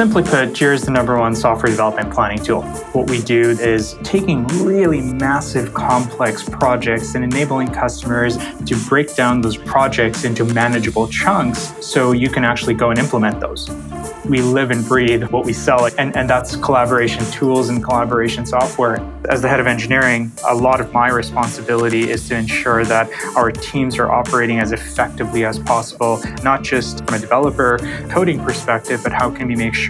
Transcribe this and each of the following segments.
simply put, Jira is the number one software development planning tool. What we do is taking really massive, complex projects and enabling customers to break down those projects into manageable chunks so you can actually go and implement those we live and breathe what we sell, and, and that's collaboration tools and collaboration software. As the head of engineering, a lot of my responsibility is to ensure that our teams are operating as effectively as possible, not just from a developer coding perspective, but how can we make sure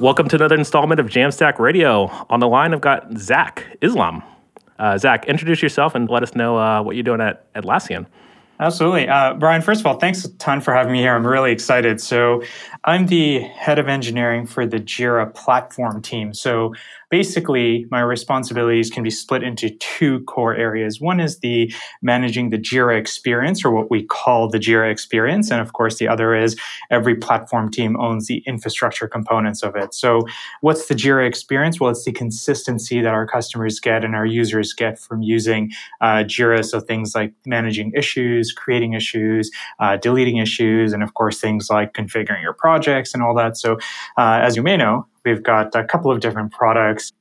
Welcome to another installment of Jamstack Radio. On the line, I've got Zak Islam. Uh, Zak, introduce yourself and let us know uh, what you're doing at Atlassian. Absolutely. Uh, Brian, first of all, thanks a ton for having me here. I'm really excited. So, I'm the head of engineering for the Jira platform team. So, basically my responsibilities can be split into two core areas. One is the managing the Jira experience or what we call the Jira experience. And of course, the other is every platform team owns the infrastructure components of it. So what's the Jira experience? Well, it's the consistency that our customers get and our users get from using uh, Jira. So things like managing issues, creating issues, uh, deleting issues, and of course, things like configuring your projects and all that. So uh, as you may know, We've got a couple of different products.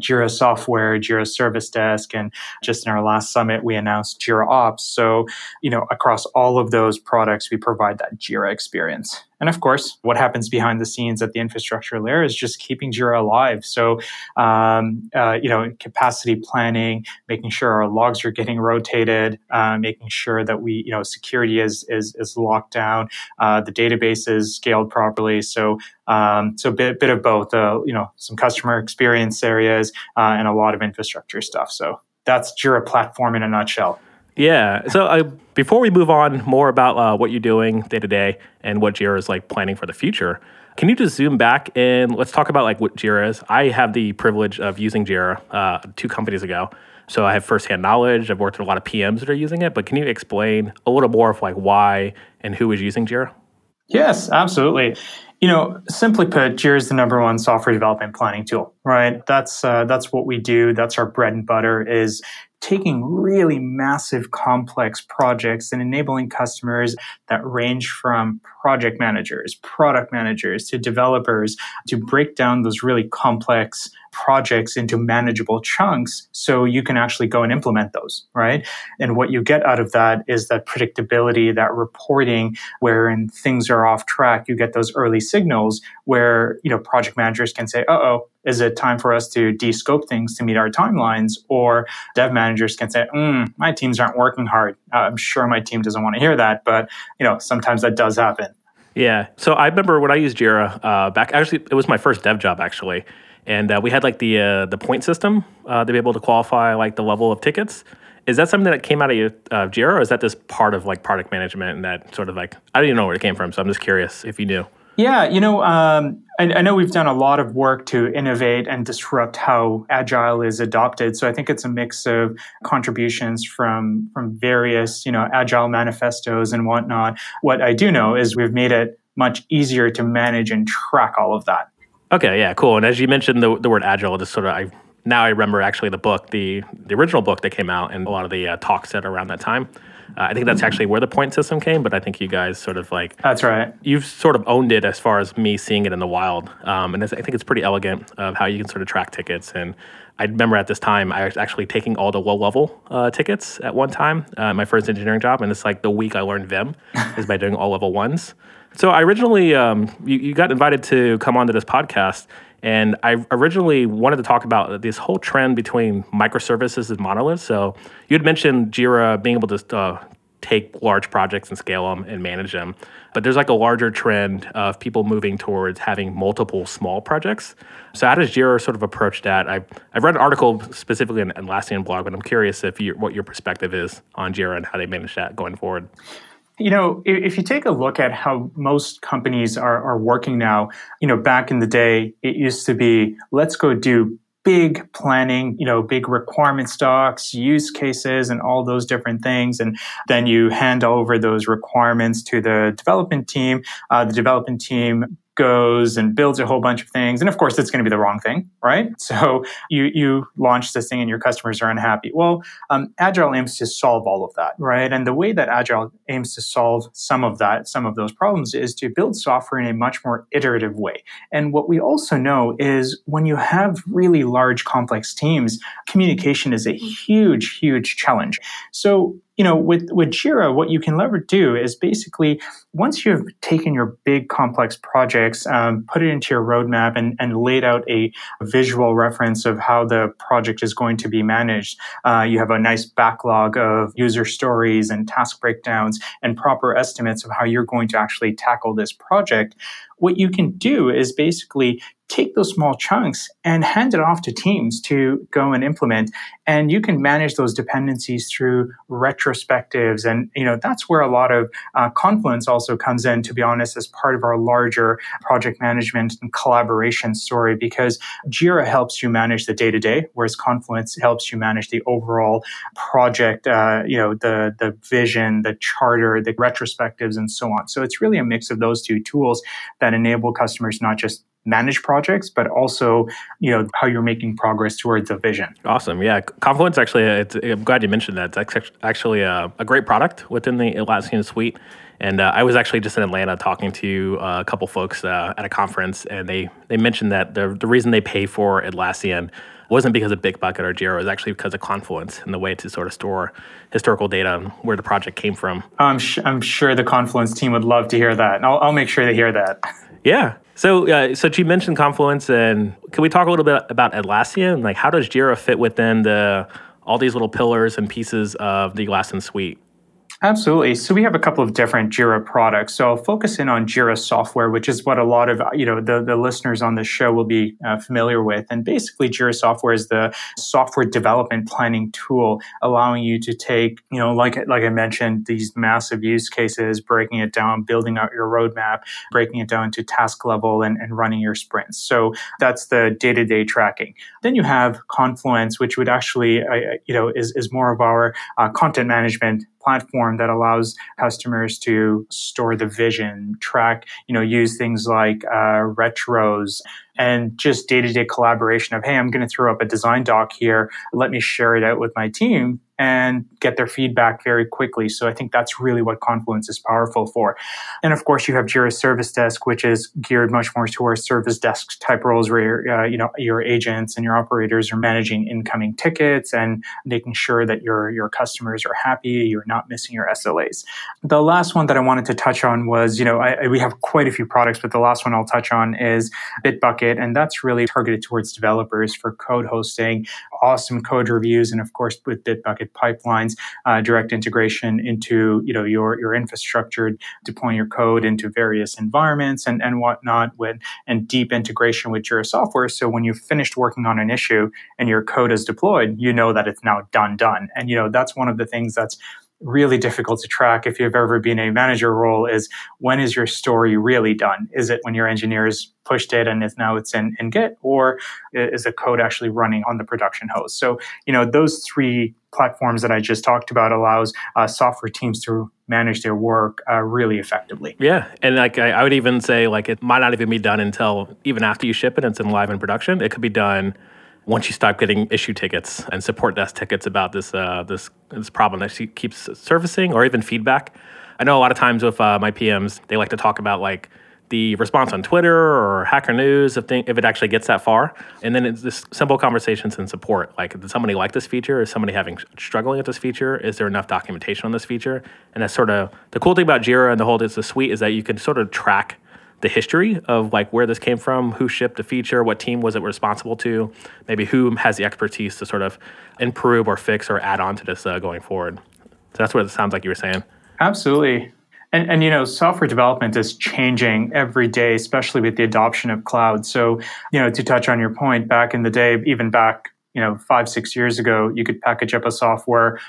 Jira Software, Jira Service Desk, and just in our last summit, we announced Jira Ops. So, you know, across all of those products, we provide that Jira experience. And of course, what happens behind the scenes at the infrastructure layer is just keeping Jira alive. So, um, uh, you know, capacity planning, making sure our logs are getting rotated, uh, making sure that we, you know, security is is, is locked down, uh, the database is scaled properly. So, um, so a bit, bit of both. Uh, you know, some customer experience areas uh, and a lot of infrastructure stuff. So that's Jira platform in a nutshell. Yeah. So uh, before we move on more about uh, what you're doing day to day and what Jira is like planning for the future, can you just zoom back and let's talk about like what Jira is? I have the privilege of using Jira uh, two companies ago. So I have firsthand knowledge. I've worked with a lot of PMs that are using it, but can you explain a little more of like why and who is using Jira? Yes, absolutely. You know, simply put, Jira is the number one software development planning tool, right? That's uh, that's what we do. That's our bread and butter. Is taking really massive complex projects and enabling customers that range from project managers, product managers to developers to break down those really complex projects into manageable chunks so you can actually go and implement those, right? And what you get out of that is that predictability, that reporting, wherein things are off track, you get those early signals where, you know, project managers can say, uh oh, is it time for us to de-scope things to meet our timelines? Or dev managers can say, mm, my teams aren't working hard. Uh, I'm sure my team doesn't want to hear that, but you know, sometimes that does happen. Yeah. So I remember when I used Jira uh, back. Actually, it was my first dev job actually, and uh, we had like the uh, the point system uh, to be able to qualify like the level of tickets. Is that something that came out of uh, Jira, or is that just part of like product management and that sort of like I don't even know where it came from? So I'm just curious if you knew. Yeah, you know, um, I, I, know we've done a lot of work to innovate and disrupt how agile is adopted. So I think it's a mix of contributions from from various, you know, agile manifestos and whatnot. What I do know is we've made it much easier to manage and track all of that. Okay, yeah, cool. And as you mentioned the, the word agile, just sort of I now I remember actually the book, the the original book that came out, and a lot of the uh, talks that around that time. Uh, I think that's actually where the point system came, but I think you guys sort of like that's right. You've sort of owned it as far as me seeing it in the wild, um, and I think it's pretty elegant of how you can sort of track tickets. And I remember at this time I was actually taking all the low level uh, tickets at one time, uh, my first engineering job, and it's like the week I learned Vim is by doing all level ones. So I originally, um, you, you got invited to come onto this podcast, and I originally wanted to talk about this whole trend between microservices and monoliths. So you had mentioned Jira being able to uh, take large projects and scale them and manage them. But there's like a larger trend of people moving towards having multiple small projects. So how does Jira sort of approach that? I've, I've read an article specifically in Atlassian blog, but I'm curious if you, what your perspective is on Jira and how they manage that going forward. You know, if you take a look at how most companies are, are working now, you know, back in the day, it used to be let's go do big planning, you know, big requirement stocks, use cases, and all those different things. And then you hand over those requirements to the development team. Uh, the development team goes and builds a whole bunch of things. And of course, it's going to be the wrong thing, right? So you, you launch this thing and your customers are unhappy. Well, um, Agile aims to solve all of that, right? And the way that Agile aims to solve some of that, some of those problems is to build software in a much more iterative way. And what we also know is when you have really large, complex teams, communication is a huge, huge challenge. So you know, with, with Jira, what you can leverage do is basically once you've taken your big complex projects, um, put it into your roadmap and, and laid out a visual reference of how the project is going to be managed. Uh, you have a nice backlog of user stories and task breakdowns and proper estimates of how you're going to actually tackle this project. What you can do is basically take those small chunks and hand it off to teams to go and implement. And you can manage those dependencies through retrospectives. And you know that's where a lot of uh, confluence also comes in to be honest as part of our larger project management and collaboration story because jira helps you manage the day-to-day whereas confluence helps you manage the overall project uh, you know the the vision the charter the retrospectives and so on. So it's really a mix of those two tools that enable customers not just manage projects, but also, you know, how you're making progress towards a vision. Awesome. Yeah. Confluence actually, I'm glad you mentioned that. It's actually a, a great product within the Atlassian suite. And uh, I was actually just in Atlanta talking to uh, a couple folks uh, at a conference, and they, they mentioned that the, the reason they pay for Atlassian wasn't because of Bitbucket or Jira. It was actually because of Confluence and the way to sort of store historical data and where the project came from. I'm, sh- I'm sure the Confluence team would love to hear that. And I'll, I'll make sure they hear that. Yeah. So, uh, so you mentioned Confluence, and can we talk a little bit about Atlassian? Like, how does Jira fit within the all these little pillars and pieces of the Atlassian suite? Absolutely. So we have a couple of different Jira products. So I'll focus in on Jira software, which is what a lot of you know the, the listeners on this show will be uh, familiar with. And basically, Jira software is the software development planning tool, allowing you to take you know like like I mentioned these massive use cases, breaking it down, building out your roadmap, breaking it down to task level, and, and running your sprints. So that's the day to day tracking. Then you have Confluence, which would actually uh, you know is is more of our uh, content management platform that allows customers to store the vision, track, you know, use things like uh, retros and just day to day collaboration of, hey, I'm going to throw up a design doc here. Let me share it out with my team and get their feedback very quickly. So I think that's really what Confluence is powerful for. And of course, you have Jira Service Desk, which is geared much more towards service desk type roles where uh, you know your agents and your operators are managing incoming tickets and making sure that your your customers are happy, you're not missing your SLAs. The last one that I wanted to touch on was, you know, I, we have quite a few products, but the last one I'll touch on is Bitbucket, and that's really targeted towards developers for code hosting, awesome code reviews, and of course with Bitbucket pipelines, uh, direct integration into you know your your infrastructure, deploying your code into various environments and and whatnot, with and deep integration with Jira software. So when you've finished working on an issue and your code is deployed, you know that it's now done done. And you know that's one of the things that's really difficult to track if you've ever been a manager role is when is your story really done? Is it when your engineers pushed it and it's now it's in, in Git or is the code actually running on the production host? So, you know, those three platforms that I just talked about allows uh, software teams to manage their work uh, really effectively. Yeah, and like I, I, would even say like it might not even be done until even after you ship it, and it's in live in production. It could be done once you stop getting issue tickets and support desk tickets about this uh, this this problem that she keeps surfacing, or even feedback. I know a lot of times with uh, my PMs, they like to talk about like the response on Twitter or Hacker News if, if it actually gets that far, and then it's just simple conversations and support. Like, did somebody like this feature? Is somebody having struggling with this feature? Is there enough documentation on this feature? And that's sort of the cool thing about Jira and the whole it's the suite is that you can sort of track the history of like where this came from, who shipped the feature, what team was it responsible to, maybe who has the expertise to sort of improve or fix or add on to this uh, going forward. So that's what it sounds like you were saying. Absolutely. And, and, you know, software development is changing every day, especially with the adoption of cloud. So, you know, to touch on your point, back in the day, even back, you know, five, six years ago, you could package up a software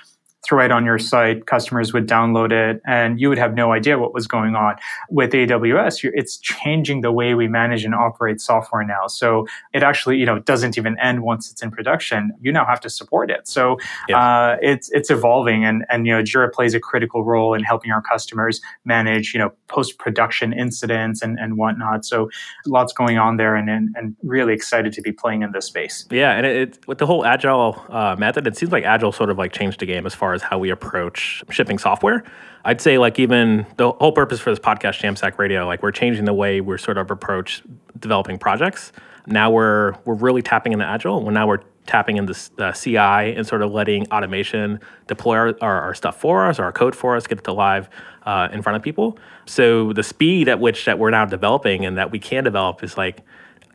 throw it on your site, customers would download it, and you would have no idea what was going on. With AWS, it's changing the way we manage and operate software now. So it actually, you know, doesn't even end once it's in production. You now have to support it. So yeah. uh, it's it's evolving, and and you know, Jira plays a critical role in helping our customers manage, you know, post production incidents and and whatnot. So lots going on there, and, and and really excited to be playing in this space. Yeah, and it, it with the whole agile uh, method, it seems like agile sort of like changed the game as far as how we approach shipping software. I'd say like even the whole purpose for this podcast, Jamstack Radio, like we're changing the way we're sort of approach developing projects. Now we're we're really tapping into agile. Well, now we're tapping into the CI and sort of letting automation deploy our, our, our, stuff for us, our code for us, get it to live uh, in front of people. So the speed at which that we're now developing and that we can develop is like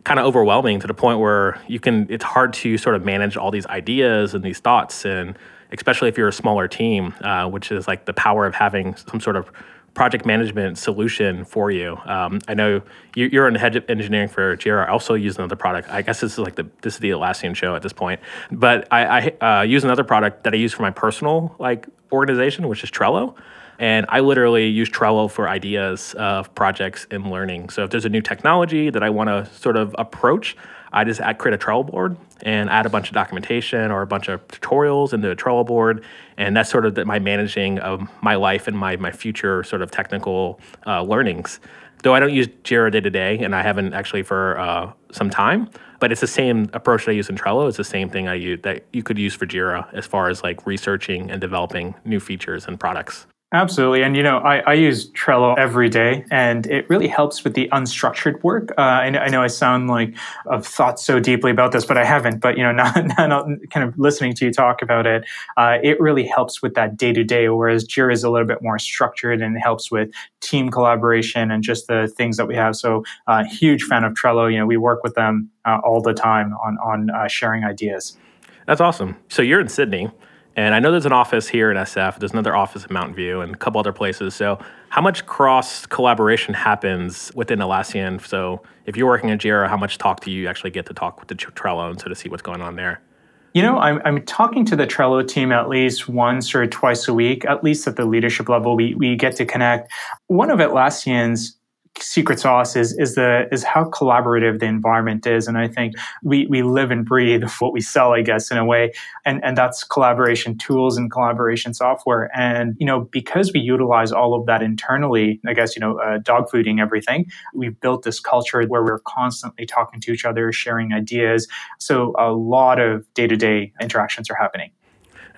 kind of overwhelming to the point where you can. It's hard to sort of manage all these ideas and these thoughts and especially if you're a smaller team, uh, which is like the power of having some sort of project management solution for you. Um, I know you, are in head engineering for Jira. I also use another product. I guess this is like the this is the Atlassian show at this point. But I, I uh, use another product that I use for my personal like organization, which is Trello. And I literally use Trello for ideas of projects and learning. So if there's a new technology that I want to sort of approach, I just create a Trello board and add a bunch of documentation or a bunch of tutorials into a Trello board. And that's sort of the, my managing of my life and my, my future sort of technical uh, learnings. Though I don't use Jira day to day, and I haven't actually for uh, some time, but it's the same approach that I use in Trello. It's the same thing I use that you could use for Jira as far as like researching and developing new features and products. Absolutely. And, you know, I, I, use Trello every day and it really helps with the unstructured work. Uh, I, I, know I sound like I've thought so deeply about this, but I haven't. But, you know, now, now kind of listening to you talk about it, uh, it really helps with that day to day, whereas Jira is a little bit more structured and helps with team collaboration and just the things that we have. So, uh, huge fan of Trello. You know, we work with them uh, all the time on, on uh, sharing ideas. That's awesome. So, you're in Sydney. And I know there's an office here in SF, there's another office in Mountain View, and a couple other places. So, how much cross collaboration happens within Atlassian? So, if you're working at Jira, how much talk do you actually get to talk with the Trello and sort of see what's going on there? You know, I'm, I'm talking to the Trello team at least once or twice a week, at least at the leadership level. We, we get to connect. One of Atlassian's secret sauce is is the is how collaborative the environment is. And i think we we live and breathe what we sell i guess in a way. And and that's collaboration tools and collaboration software. And you know because we utilize all of that internally i guess you know uh, dog fooding everything we've built this culture where we're constantly talking to each other sharing ideas. So a lot of day-to-day interactions are happening.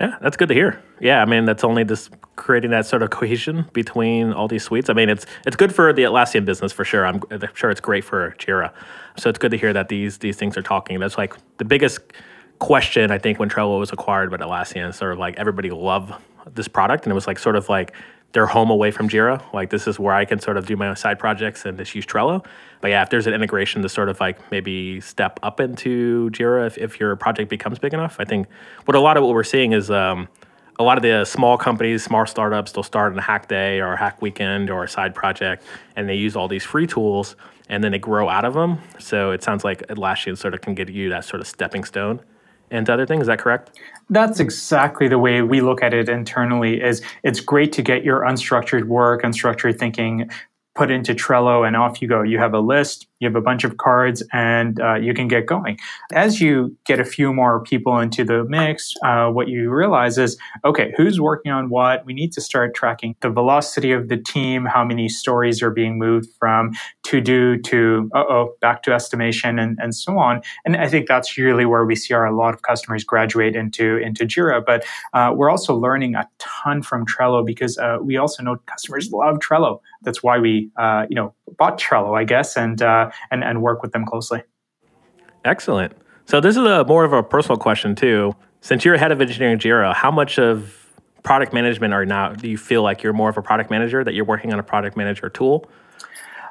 Yeah, that's good to hear. Yeah, I mean that's only this creating that sort of cohesion between all these suites. I mean it's it's good for the Atlassian business for sure. I'm, I'm sure it's great for Jira. So it's good to hear that these these things are talking. That's like the biggest question I think when Trello was acquired by Atlassian. Sort of like everybody loved this product, and it was like sort of like their home away from Jira. Like this is where I can sort of do my own side projects and just use Trello. But yeah, if there's an integration to sort of like maybe step up into Jira if, if your project becomes big enough, I think what a lot of what we're seeing is um, a lot of the small companies, small startups, they'll start in a hack day or a hack weekend or a side project, and they use all these free tools, and then they grow out of them. So it sounds like Atlassian sort of can get you that sort of stepping stone into other things. Is that correct? That's exactly the way we look at it internally is it's great to get your unstructured work, unstructured thinking put into Trello and off you go. You have a list, you have a bunch of cards, and uh, you can get going. As you get a few more people into the mix, uh, what you realize is okay, who's working on what? We need to start tracking the velocity of the team, how many stories are being moved from to do to, uh oh, back to estimation, and, and so on. And I think that's really where we see our, a lot of customers graduate into, into Jira. But uh, we're also learning a ton from Trello because uh, we also know customers love Trello that's why we uh, you know bought Trello, I guess, and uh, and and work with them closely. Excellent. So this is a more of a personal question too. Since you're head of engineering Jira, how much of product management are now do you feel like you're more of a product manager that you're working on a product manager tool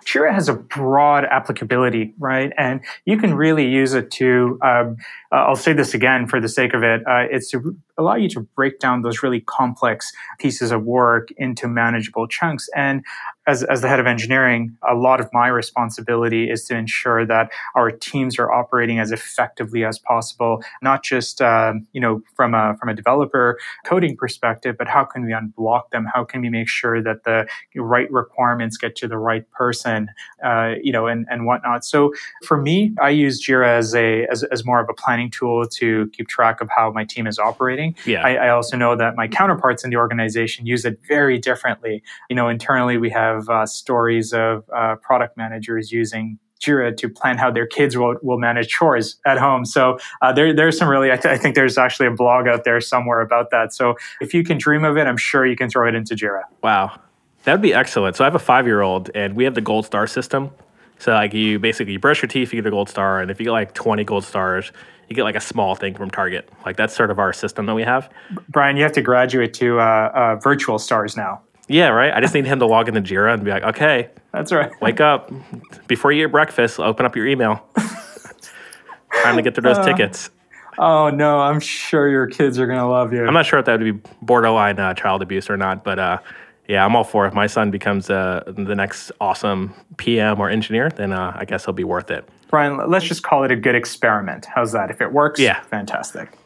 Jira has a broad applicability, right? And you can really use it to, um, uh, I'll say this again for the sake of it, uh, it's to allow you to break down those really complex pieces of work into manageable chunks. And as, as the head of engineering, a lot of my responsibility is to ensure that our teams are operating as effectively as possible, not just um, you know from a from a developer coding perspective, but how can we unblock them? How can we make sure that the right requirements get to the right person, uh, you know, and and whatnot. So for me, I use Jira as a as, as more of a planning tool to keep track of how my team is operating. Yeah. I, I also know that my counterparts in the organization use it very differently. You know, internally we have uh, stories of uh, product managers using Jira to plan how their kids will, will manage chores at home. So uh, there, there's some really, I, th- I, think there's actually a blog out there somewhere about that. So if you can dream of it, I'm sure you can throw it into Jira. Wow. That would be excellent. So I have a five year old and we have the gold star system. So like you basically you brush your teeth, you get a gold star. And if you get like 20 gold stars, you get like a small thing from Target. Like that's sort of our system that we have. Brian, you have to graduate to uh, uh, virtual stars now. Yeah, right. I just need him to log into Jira and be like, okay, that's right. Wake up before you eat breakfast. Open up your email. Trying to get through those uh, tickets. Oh no, I'm sure your kids are gonna love you. I'm not sure if that would be borderline uh, child abuse or not, but uh, yeah, I'm all for it. If my son becomes uh, the next awesome PM or engineer, then uh, I guess he'll be worth it. Brian, let's just call it a good experiment. How's that? If it works, yeah, fantastic.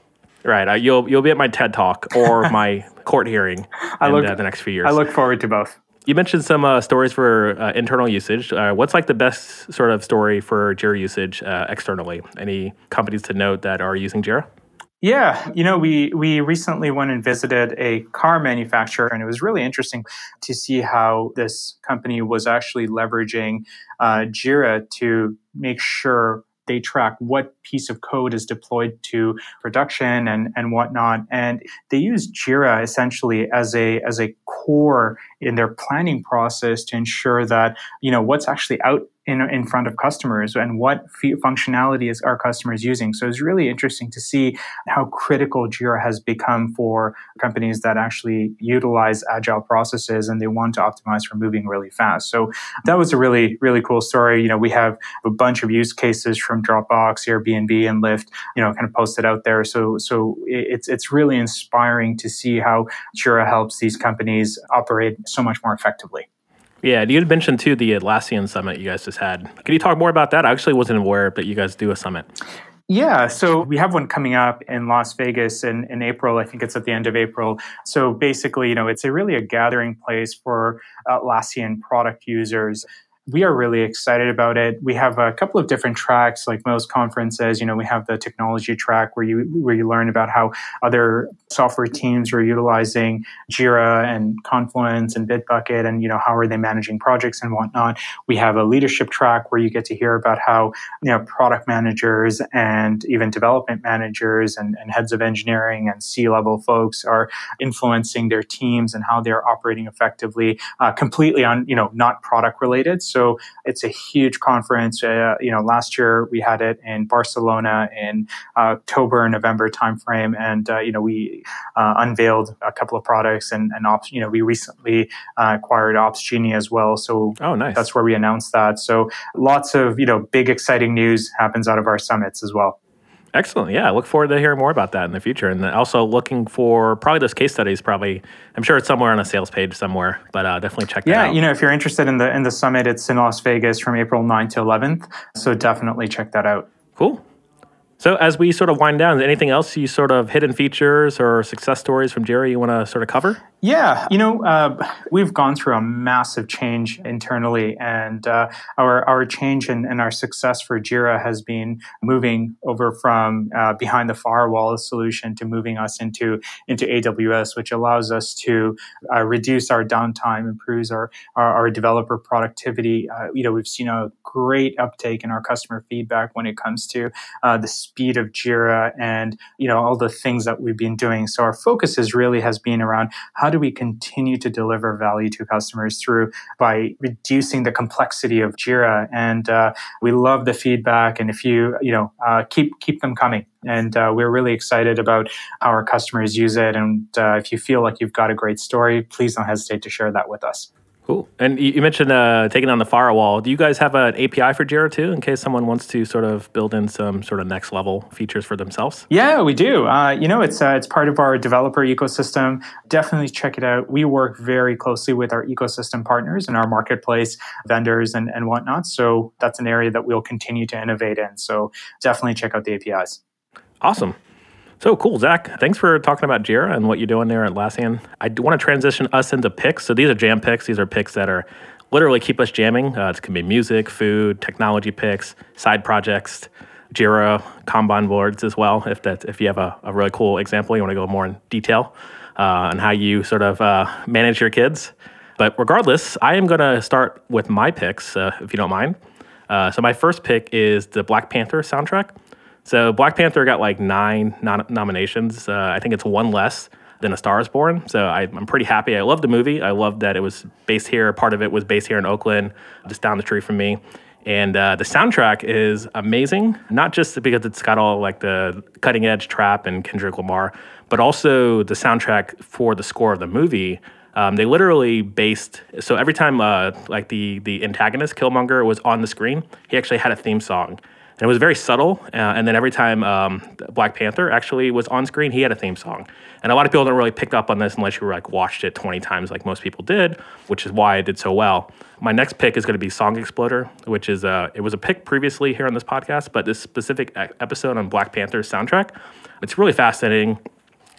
Right. Uh, you'll you'll be at my TED talk or my court hearing I in look, uh, the next few years. I look forward to both. You mentioned some uh, stories for uh, internal usage. Uh, what's like the best sort of story for Jira usage uh, externally? Any companies to note that are using Jira? Yeah, you know, we we recently went and visited a car manufacturer, and it was really interesting to see how this company was actually leveraging uh, Jira to make sure they track what piece of code is deployed to production and, and whatnot. And they use Jira essentially as a as a core in their planning process to ensure that you know what's actually out in, in front of customers and what functionality is our customers using. So it's really interesting to see how critical Jira has become for companies that actually utilize agile processes and they want to optimize for moving really fast. So that was a really, really cool story. You know, we have a bunch of use cases from Dropbox, Airbnb, and Lyft, you know, kind of posted out there. So, so it's, it's really inspiring to see how Jira helps these companies operate so much more effectively. Yeah, you had mentioned too the Atlassian summit you guys just had. Can you talk more about that? I actually wasn't aware that you guys do a summit. Yeah, so we have one coming up in Las Vegas in, in April. I think it's at the end of April. So basically, you know, it's a really a gathering place for Atlassian product users we are really excited about it. We have a couple of different tracks, like most conferences. You know, we have the technology track where you where you learn about how other software teams are utilizing Jira and Confluence and Bitbucket, and you know how are they managing projects and whatnot. We have a leadership track where you get to hear about how you know product managers and even development managers and, and heads of engineering and C level folks are influencing their teams and how they're operating effectively, uh, completely on you know not product related. So it's a huge conference. Uh, you know, last year we had it in Barcelona in uh, October, November timeframe, and uh, you know we uh, unveiled a couple of products and, and ops, you know we recently uh, acquired Opsgenie as well. So oh, nice. That's where we announced that. So lots of you know big exciting news happens out of our summits as well. Excellent. Yeah, I look forward to hearing more about that in the future, and also looking for probably those case studies. Probably, I'm sure it's somewhere on a sales page somewhere, but uh, definitely check yeah, that out. you know, if you're interested in the in the summit, it's in Las Vegas from April 9th to 11th. So definitely check that out. Cool. So as we sort of wind down, anything else you sort of hidden features or success stories from Jira you want to sort of cover? Yeah, you know, uh, we've gone through a massive change internally, and uh, our our change and, and, our success for Jira has been moving over from uh, behind the firewall solution to moving us into into AWS, which allows us to uh, reduce our downtime, improves our our, our developer productivity. Uh, you know, we've seen a great uptake in our customer feedback when it comes to uh, the speed of Jira and you know all the things that we've been doing. So our focus is really has been around how do we continue to deliver value to customers through by reducing the complexity of Jira? And uh, we love the feedback, and if you you know uh, keep keep them coming. And uh, we're really excited about how our customers use it. And uh, if you feel like you've got a great story, please don't hesitate to share that with us. Cool. And you mentioned uh, taking on the firewall. Do you guys have an API for Jira too, in case someone wants to sort of build in some sort of next level features for themselves? Yeah, we do. Uh, you know, it's uh, it's part of our developer ecosystem. Definitely check it out. We work very closely with our ecosystem partners and our marketplace vendors and, and whatnot. So that's an area that we'll continue to innovate in. So definitely check out the APIs. Awesome. So cool, Zak. Thanks for talking about Jira and what you're doing there at Atlassian. I do want to transition us into picks. So these are jam picks. These are picks that are literally keep us jamming. Uh, it can be music, food, technology picks, side projects, Jira, Kanban boards as well. If that, if you have a, a really cool example, you want to go more in detail uh, on how you sort of uh, manage your kids. But regardless, I am going to start with my picks, uh, if you don't mind. Uh, so my first pick is the Black Panther soundtrack. So Black Panther got like nine non- nominations. Uh, I think it's one less than A Star Is Born. So I, am pretty happy. I love the movie. I love that it was based here. Part of it was based here in Oakland, just down the street from me. And uh, the soundtrack is amazing, not just because it's got all like the cutting edge trap and Kendrick Lamar, but also the soundtrack for the score of the movie. Um, they literally based so every time uh, like the the antagonist Killmonger was on the screen, he actually had a theme song and it was very subtle. Uh, and then every time um, Black Panther actually was on screen, he had a theme song. And a lot of people don't really pick up on this unless you were like watched it 20 times, like most people did, which is why it did so well. My next pick is going to be Song Exploder, which is uh, it was a pick previously here on this podcast, but this specific episode on Black Panther's soundtrack, it's really fascinating.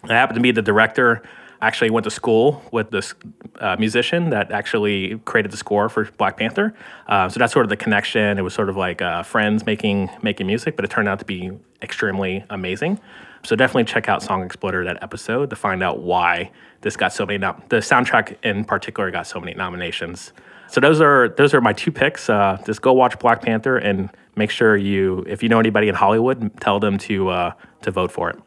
I happen to be the director actually went to school with this uh, musician that actually created the score for Black Panther. Uh, so that's sort of the connection. It was sort of like uh, friends making making music, but it turned out to be extremely amazing. So definitely check out Song Exploder that episode to find out why this got so many. Nom- the soundtrack in particular got so many nominations. So those are those are my two picks. Uh, just go watch Black Panther and make sure you, if you know anybody in Hollywood, tell them to uh, to vote for it.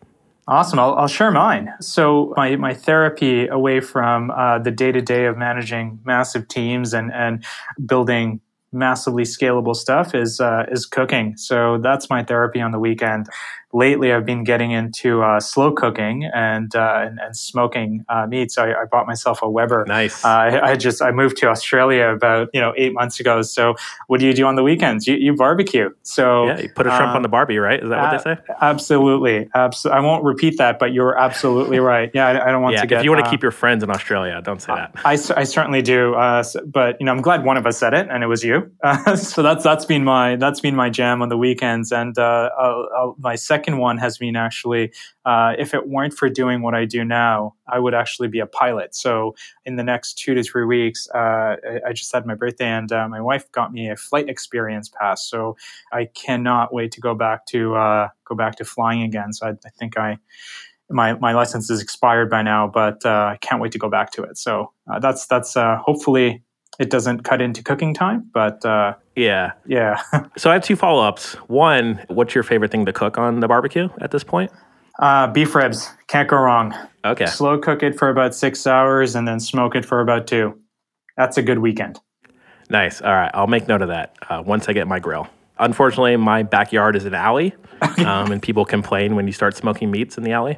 Awesome. I'll, I'll, share mine. So my, my therapy away from uh, the day to day of managing massive teams and, and building massively scalable stuff is uh, is cooking. So that's my therapy on the weekend lately I've been getting into uh, slow cooking and uh, and, and, smoking uh, meat. So I, I, bought myself a Weber. Nice. Uh, I, I, just I moved to Australia about you know eight months ago. So what do you do on the weekends? You, you barbecue. So yeah, you put a shrimp on the barbie, right? Is that what they say? Absolutely. Abso- I won't repeat that, but you're absolutely right. Yeah, I, I don't want yeah, to get. If you want to uh, keep your friends in Australia, don't say that. I, I certainly do. Uh, but you know, I'm glad one of us said it, and it was you. so that's that's been my that's been my jam on the weekends, and I'll, I'll, my second second one has been actually uh, if it weren't for doing what I do now, I would actually be a pilot. So in the next two to three weeks, uh, I just had my birthday, and uh, my wife got me a flight experience pass. So I cannot wait to go back to uh, go back to flying again. So I, I, think I. My, my license is expired by now, but uh, I can't wait to go back to it. So uh, that's that's hopefully it doesn't cut into cooking time, but uh, yeah, yeah. so I have two follow ups. One, what's your favorite thing to cook on the barbecue at this point? Uh, beef ribs can't go wrong. Okay. Slow cook it for about six hours and then smoke it for about two. That's a good weekend. Nice. All right, I'll make note of that uh, once I get my grill. Unfortunately, my backyard is an alley, um, and people complain when you start smoking meats in the alley.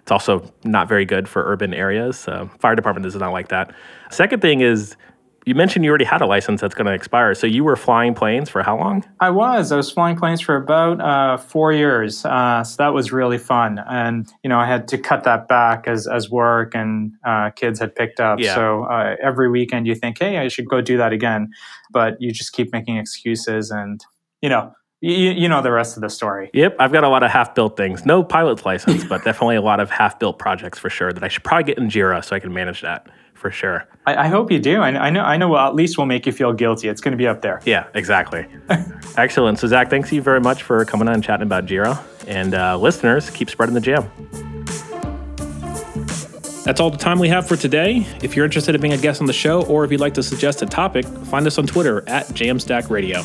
It's also not very good for urban areas. Fire department does not like that. Second thing is you mentioned you already had a license that's going to expire. So you were flying planes for how long? I was. I was flying planes for about uh, four years. Uh, so that was really fun. And, you know, I had to cut that back as, as work and uh, kids had picked up. Yeah. So uh, every weekend you think, hey, I should go do that again. But you just keep making excuses and, you know, you, you know the rest of the story. Yep, I've got a lot of half built things. No pilot's license, but definitely a lot of half built projects for sure that I should probably get in Jira so I can manage that for sure. I, I hope you do. I, I, know. I know. Well, at least we'll make you feel guilty. It's going to be up there. Yeah, exactly. Excellent. So Zak, thanks you very much for coming on and chatting about Jira. And uh, listeners, keep spreading the jam. That's all the time we have for today. If you're interested in being a guest on the show, or if you'd like to suggest a topic, find us on Twitter at Jamstack Radio.